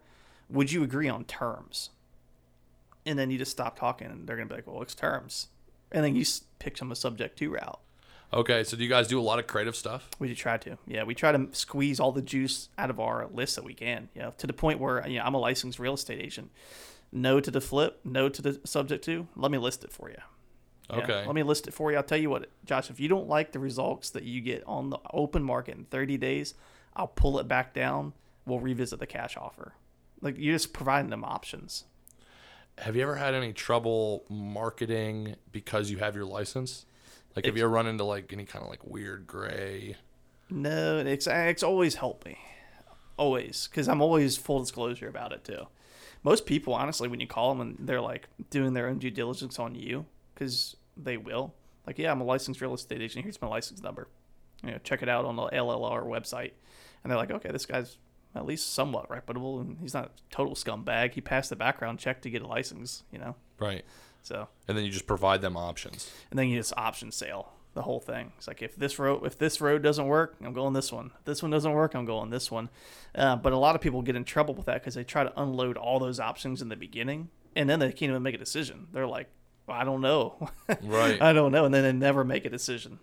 would you agree on terms? And then you just stop talking, and they're gonna be like, well, it's terms. And then you pick some a subject to route. okay, so do you guys do a lot of creative stuff? We do try to, yeah. We try to squeeze all the juice out of our list that we can, you know, to the point where you know I'm a licensed real estate agent. No to the flip, no to the subject to. Let me list it for you. Yeah, Okay. Let me list it for you. I'll tell you what, Josh, if you don't like the results that you get on the open market in 30 days, I'll pull it back down. We'll revisit the cash offer. Like you're just providing them options. Have you ever had any trouble marketing because you have your license? Like, have you ever run into like any kind of like weird gray? No, it's it's always helped me, always, because I'm always full disclosure about it too. Most people, honestly, when you call them and they're like doing their own due diligence on you, because they will. Like, yeah, I'm a licensed real estate agent. Here's my license number. You know, check it out on the LLR website, and they're like, okay, this guy's at least somewhat reputable, and he's not a total scumbag. He passed the background check to get a license, you know. Right. So And then you just provide them options. and then you just option sale the whole thing. It's like if this road if this road doesn't work, I'm going this one. If this one doesn't work, I'm going this one. Uh, but a lot of people get in trouble with that because they try to unload all those options in the beginning, and then they can't even make a decision. They're like, well, I don't know, Right. I don't know, and then they never make a decision.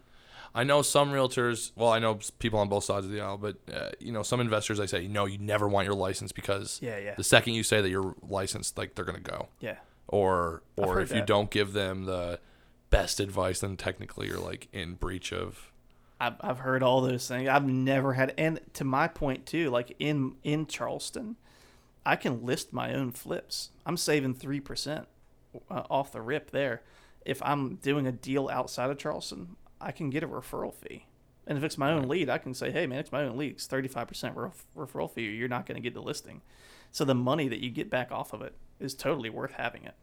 I know some realtors. Well, I know people on both sides of the aisle, but uh, you know some investors. I say, no, you never want your license because Yeah, yeah. the second you say that you're licensed, like they're gonna go. Yeah, Or or if you don't give them the best advice, then technically you're like in breach of. I've I've heard all those things. I've never had, and to my point too, like in in Charleston, I can list my own flips. I'm saving three percent uh, off the rip there. If I'm doing a deal outside of Charleston, I can get a referral fee. And if it's my own lead, I can say, "Hey, man, it's my own lead. It's thirty five percent referral fee. You're not going to get the listing." So the money that you get back off of it is totally worth having it.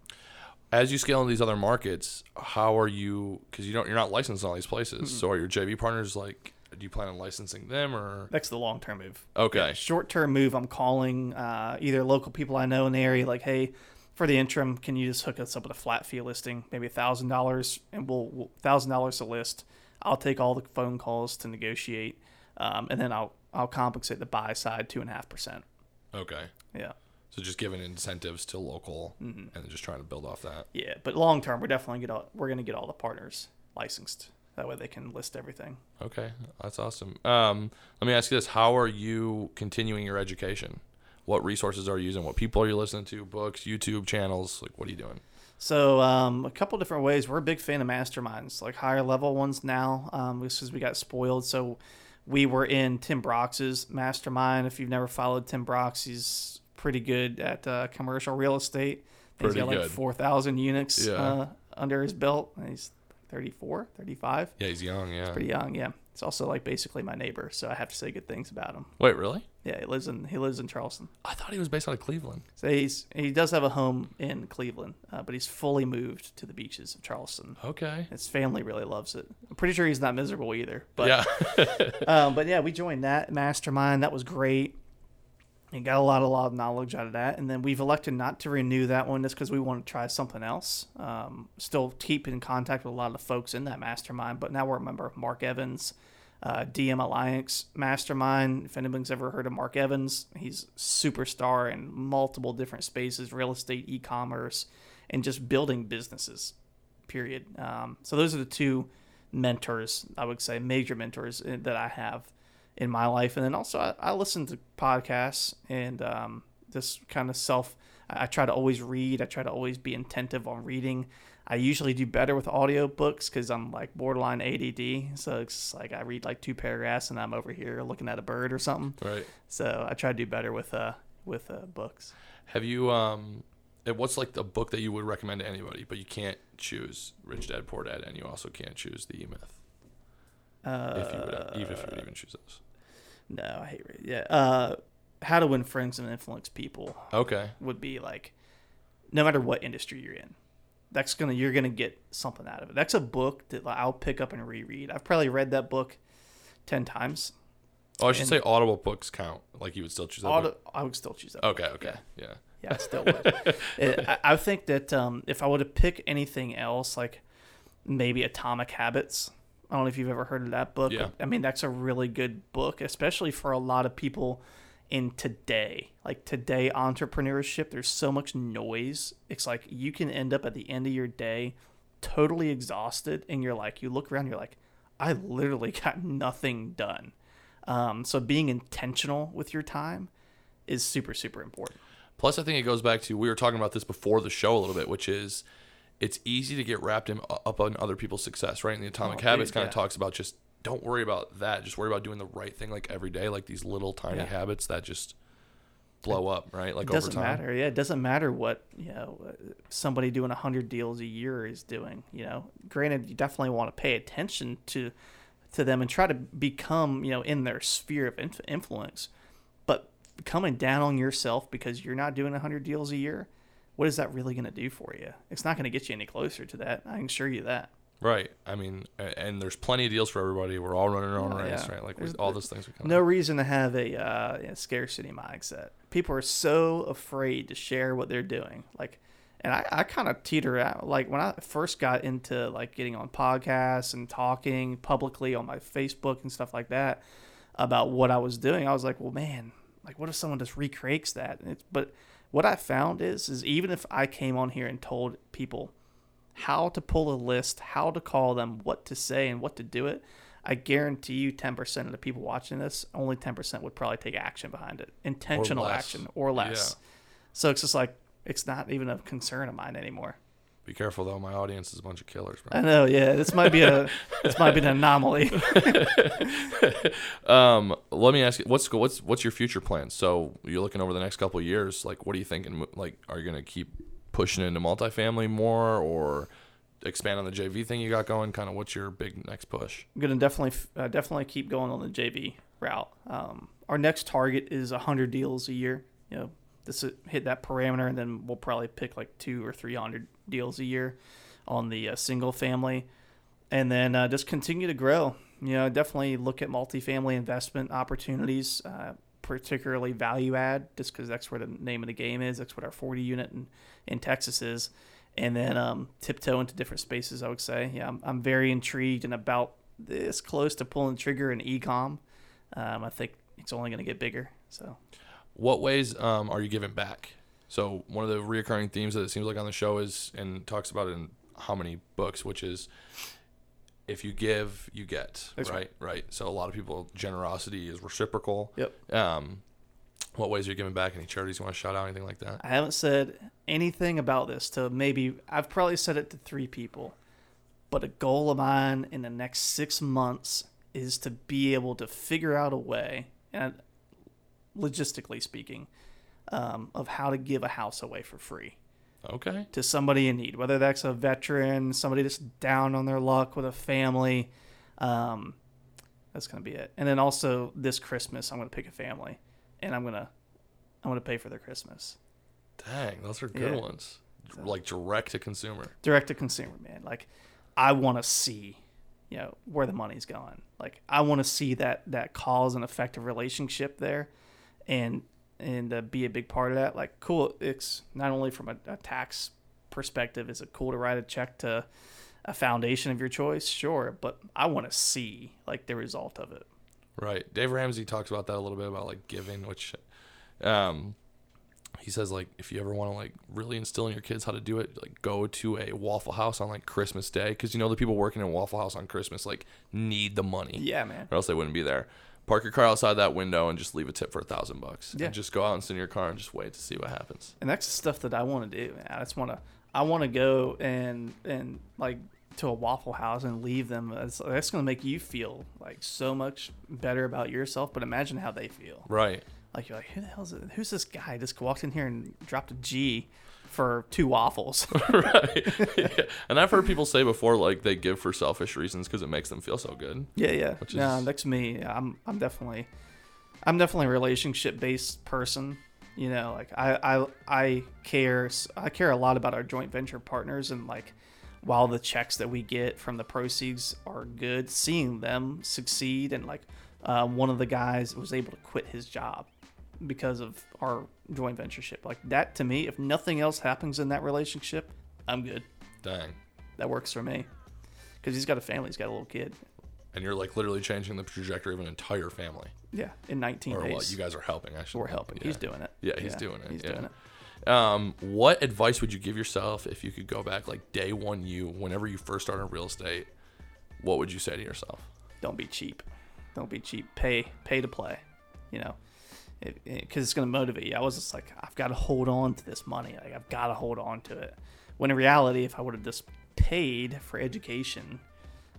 As you scale in these other markets, how are you? Because you don't, you're not licensed in all these places. So are your JV partners like? Do you plan on licensing them or? That's the long term move. Okay. Short term move, I'm calling uh, either local people I know in the area, like, hey, for the interim, can you just hook us up with a flat fee listing, maybe a thousand dollars, and we'll thousand dollars to list. I'll take all the phone calls to negotiate, um, and then I'll I'll compensate the buy side two and a half percent. Okay. Yeah, So just giving incentives to local Mm-hmm. and just trying to build off that. yeah. But long term, we're definitely get all, we're gonna get all the partners licensed. That way they can list everything. Okay, that's awesome. Um, let me ask you this: How are you continuing your education? What resources are you using? What people are you listening to? Books, YouTube channels? Like, what are you doing? So um, a couple different ways. We're a big fan of masterminds, like higher level ones now, um, because we got spoiled. So we were in Tim Bratz's mastermind. If you've never followed Tim Bratz, he's pretty good at uh, commercial real estate. he's Pretty got like 4,000 units Yeah. uh, under his belt. And he's 34, 35. Yeah, he's young. Yeah. Pretty young, yeah. It's also like basically my neighbor, so I have to say good things about him. Wait, really? Yeah, he lives in he lives in Charleston. I thought he was based out of Cleveland. So he's he does have a home in Cleveland, uh, but he's fully moved to the beaches of Charleston. Okay. His family really loves it. I'm pretty sure he's not miserable either. But yeah. um, but yeah, we joined that mastermind. That was great. And got a lot, a lot of knowledge out of that. And then we've elected not to renew that one just because we want to try something else. Um, still keep in contact with a lot of the folks in that mastermind. But now we're a member of Mark Evans, uh, DM Alliance Mastermind. If anybody's ever heard of Mark Evans, he's superstar in multiple different spaces, real estate, e-commerce, and just building businesses. Period. Um, so those are the two mentors, I would say, major mentors uh, that I have in my life. And then also, I, I listen to podcasts and um, this kind of self. I, I try to always read. I try to always be attentive on reading. I usually do better with audiobooks because I'm like borderline ADD. So it's like I read like two paragraphs and I'm over here looking at a bird or something. Right. So I try to do better with uh with uh, books. Have you um what's like the book that you would recommend to anybody, but you can't choose Rich Dad Poor Dad and you also can't choose the E Myth. Uh, If you would even if you would even choose those. no, I hate read. Yeah. Uh, How to Win Friends and Influence People Okay. would be like, no matter what industry you're in, that's gonna you're gonna get something out of it. That's a book that I'll pick up and reread. I've probably read that book ten times. Oh, I should And- say audible books count. Like you would still choose that book. I would still choose that. Okay, okay. Yeah. Yeah, I still would. It- I, I think that um, if I were to pick anything else, like maybe Atomic Habits. I don't know if you've ever heard of that book. Yeah. I mean, that's a really good book, especially for a lot of people in today. Like today entrepreneurship, there's so much noise. It's like you can end up at the end of your day totally exhausted, and you're like, you look around, you're like, I literally got nothing done. Um, so being intentional with your time is super, super important. Plus, I think it goes back to we were talking about this before the show a little bit, which is it's easy to get wrapped in up on other people's success, right? And the Atomic Oh, Habits kind of yeah. talks about just don't worry about that. Just worry about doing the right thing like every day, like these little tiny Yeah. habits that just blow up, right? Like over time. it doesn't matter. Yeah, it doesn't matter what you know somebody doing hundred deals a year is doing. You know, granted, you definitely want to pay attention to to them and try to become you know in their sphere of inf- influence. But coming down on yourself because you're not doing hundred deals a year, what is that really going to do for you? It's not going to get you any closer to that. I can assure you that. Right. I mean, and there's plenty of deals for everybody. We're all running our own Oh, race, yeah. right? Like we, all those things. We kind No reason to have a, uh, a scarcity mindset. People are so afraid to share what they're doing. Like, and I, I kind of teeter out. Like when I first got into like getting on podcasts and talking publicly on my Facebook and stuff like that about what I was doing, I was like, well, man, like what if someone just recreates that? But what I found is, is even if I came on here and told people how to pull a list, how to call them, what to say, and what to do it, I guarantee you 10% of the people watching this, only 10% would probably take action behind it. Intentional less. action or less. So it's just like, it's not even a concern of mine anymore. Be careful though. My audience is a bunch of killers, I know, yeah. This might be a this might be an anomaly. Um, let me ask you, what's what's what's your future plans? So you're looking over the next couple of years. Like, what are you thinking? Like, are you gonna keep pushing into multifamily more, or expand on the JV thing you got going? Kind of, what's your big next push? I'm gonna definitely uh, definitely keep going on the JV route. Um, our next target is hundred deals a year. You know, this is- hit that parameter, and then we'll probably pick like two or three hundred deals a year on the uh, single family, and then uh, just continue to grow. You know, definitely look at multifamily investment opportunities, uh, particularly value add, just because that's where the name of the game is. That's what our 40 unit in, in Texas is. And then um, tiptoe into different spaces, I would say. Yeah, I'm, I'm very intrigued and about this close to pulling trigger in ecom. Um, I think it's only going to get bigger. So, What ways um, are you giving back? So one of the reoccurring themes that it seems like on the show is, and talks about in how many books, which is if you give, you get. That's right, right. So a lot of people, generosity is reciprocal. yep. Um, what ways are you giving back? Any charities you want to shout out? Anything like that? I haven't said anything about this to maybe, I've probably said it to three people. But a goal of mine in the next six months is to be able to figure out a way, and logistically speaking, um, of how to give a house away for free Okay. to somebody in need, whether that's a veteran, somebody that's down on their luck with a family. Um, that's gonna be it. And then also this Christmas, I'm gonna pick a family, and I'm gonna I'm gonna pay for their Christmas. Dang, those are good Yeah. ones. Like direct to consumer. direct to consumer, man. Like I want to see, you know, where the money's going. Like I want to see that that cause and effective relationship there, and and uh, be a big part of that. Like, cool. It's not only from a, a tax perspective, is it cool to write a check to a foundation of your choice? Sure, but I want to see like the result of it. Right. Dave Ramsey talks about that a little bit about like giving, which um he says like if you ever want to like really instill in your kids how to do it, like go to a Waffle House on like Christmas Day because you know the people working in Waffle House on Christmas like need the money Yeah, man. or else they wouldn't be there. Park your car outside that window and just leave a tip for a thousand bucks. Yeah. And just go out and sit in your car and just wait to see what happens. And that's the stuff that I want to do. Man. I just want to. I want to go and and like to a Waffle House and leave them. That's, that's going to make you feel like so much better about yourself. But imagine how they feel. Right. Like you're like, who the hell is it? Who's this guy? Just walked in here and dropped a G for two waffles. right. Yeah. And I've heard people say before, like they give for selfish reasons because it makes them feel so good. yeah, yeah. Which no, is- that's me. I'm I'm definitely I'm definitely a relationship based person. You know, like I I I care I care a lot about our joint venture partners and like while the checks that we get from the proceeds are good, seeing them succeed and like uh, one of the guys was able to quit his job because of our joint ventureship. Like that to me, if nothing else happens in that relationship, I'm good. Dang. That works for me. Because he's got a family, he's got a little kid. And you're like literally changing the trajectory of an entire family. Yeah, in 19 Or days. what? You guys are helping, actually. We're helping. He's doing it. Yeah, he's doing it, He's yeah. doing it. Um, what advice would you give yourself if you could go back, like day one, you, whenever you first started real estate? What would you say to yourself? Don't be cheap. Don't be cheap. Pay pay to play. You know, because it, 'cause it's going to motivate you. I was just like, I've got to hold on to this money. Like I've got to hold on to it. When in reality, if I would have just paid for education,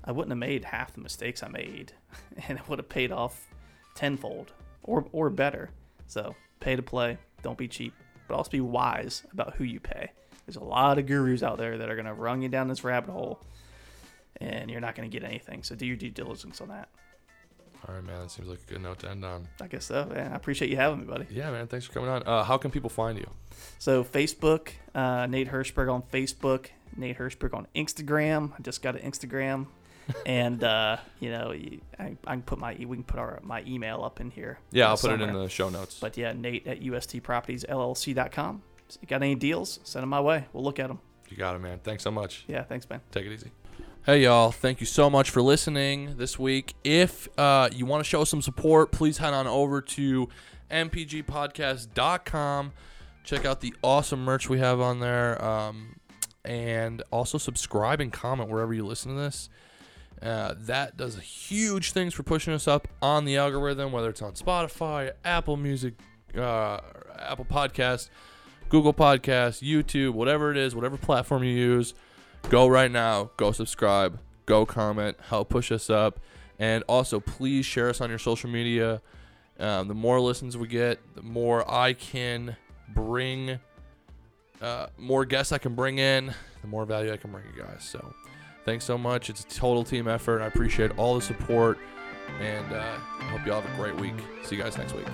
I wouldn't have made half the mistakes I made, and it would have paid off tenfold or or better. So pay to play. Don't be cheap, but also be wise about who you pay. There's a lot of gurus out there that are going to run you down this rabbit hole, and you're not going to get anything. So do your due diligence on that. All right, man. That seems like a good note to end on. I guess so. Man, I appreciate you having me, buddy. Yeah, man. Thanks for coming on. Uh, how can people find you? So Facebook, uh, Nate Hirschberg on Facebook, Nate Hirschberg on Instagram. I just got an Instagram, and uh, you know, I, I can put my we can put our my email up in here. Yeah, I'll put it in the show notes. But yeah, Nate at USTPropertiesLLC.com. So you got any deals? Send them my way. We'll look at them. You got it, man. Thanks so much. Yeah, thanks, man. Take it easy. Hey, y'all. Thank you so much for listening this week. If uh, you want to show some support, please head on over to mpgpodcast.com. Check out the awesome merch we have on there. Um, and also subscribe and comment wherever you listen to this. Uh, that does huge things for pushing us up on the algorithm, whether it's on Spotify, Apple Music, uh, Apple Podcast, Google Podcast, YouTube, whatever it is, whatever platform you use. Go right now, go subscribe, go comment, help push us up, and also please share us on your social media. Um, the more listens we get, the more I can bring, uh, more guests I can bring in, the more value I can bring you guys. So, thanks so much. It's a total team effort. I appreciate all the support, and uh, hope you all have a great week. See you guys next week.